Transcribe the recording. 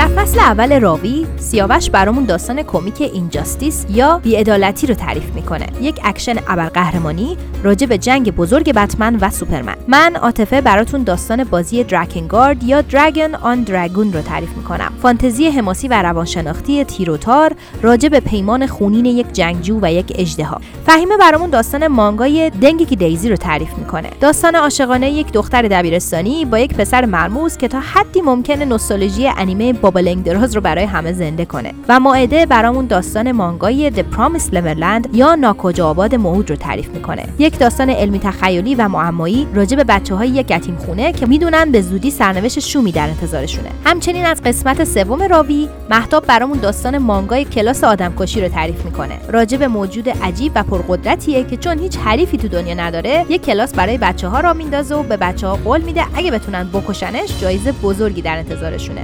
در فصل اول راوی سیاوش برامون داستان کمیک Injustice یا بیعدالتی رو تعریف می‌کنه. یک اکشن ابرقهرمانی راجع به جنگ بزرگ بتمن و سوپرمن. من عاطفه براتون داستان بازی Drakengard یا Drag-on Dragoon رو تعریف می‌کنم. فانتزی حماسی و روانشناختی تیره‌وتار راجع به پیمان خونین یک جنگجو و یک اژدها. فهیمه برامون داستان مانگای Dengeki Daisy رو تعریف می‌کنه. داستان عاشقانه یک دختر دبیرستانی با یک پسر مرموز که تا حدی ممکنه نوستالژی انیمه بابلنگ دراز رو برای همه زنده کنه. و مائده برامون داستان مانگای The Promised Neverland یا ناکجا آباد موعود رو تعریف می‌کنه. یک داستان علمی تخیلی و معمایی راجع به بچه های یک یتیم خونه که می‌دونن به زودی سرنوشت شومی در انتظارشونه. همچنین از قسمت سوم راوی محتاب برامون داستان مانگای کلاس آدمکشی رو تعریف می‌کنه. راجع به موجود عجیب و پرقدرتیه که چون هیچ حریفی تو دنیا نداره یک کلاس برای بچه ها را میندازه و به بچه ها قول میده اگه بتونن بکشنش جایزه بزرگی در انتظارشونه.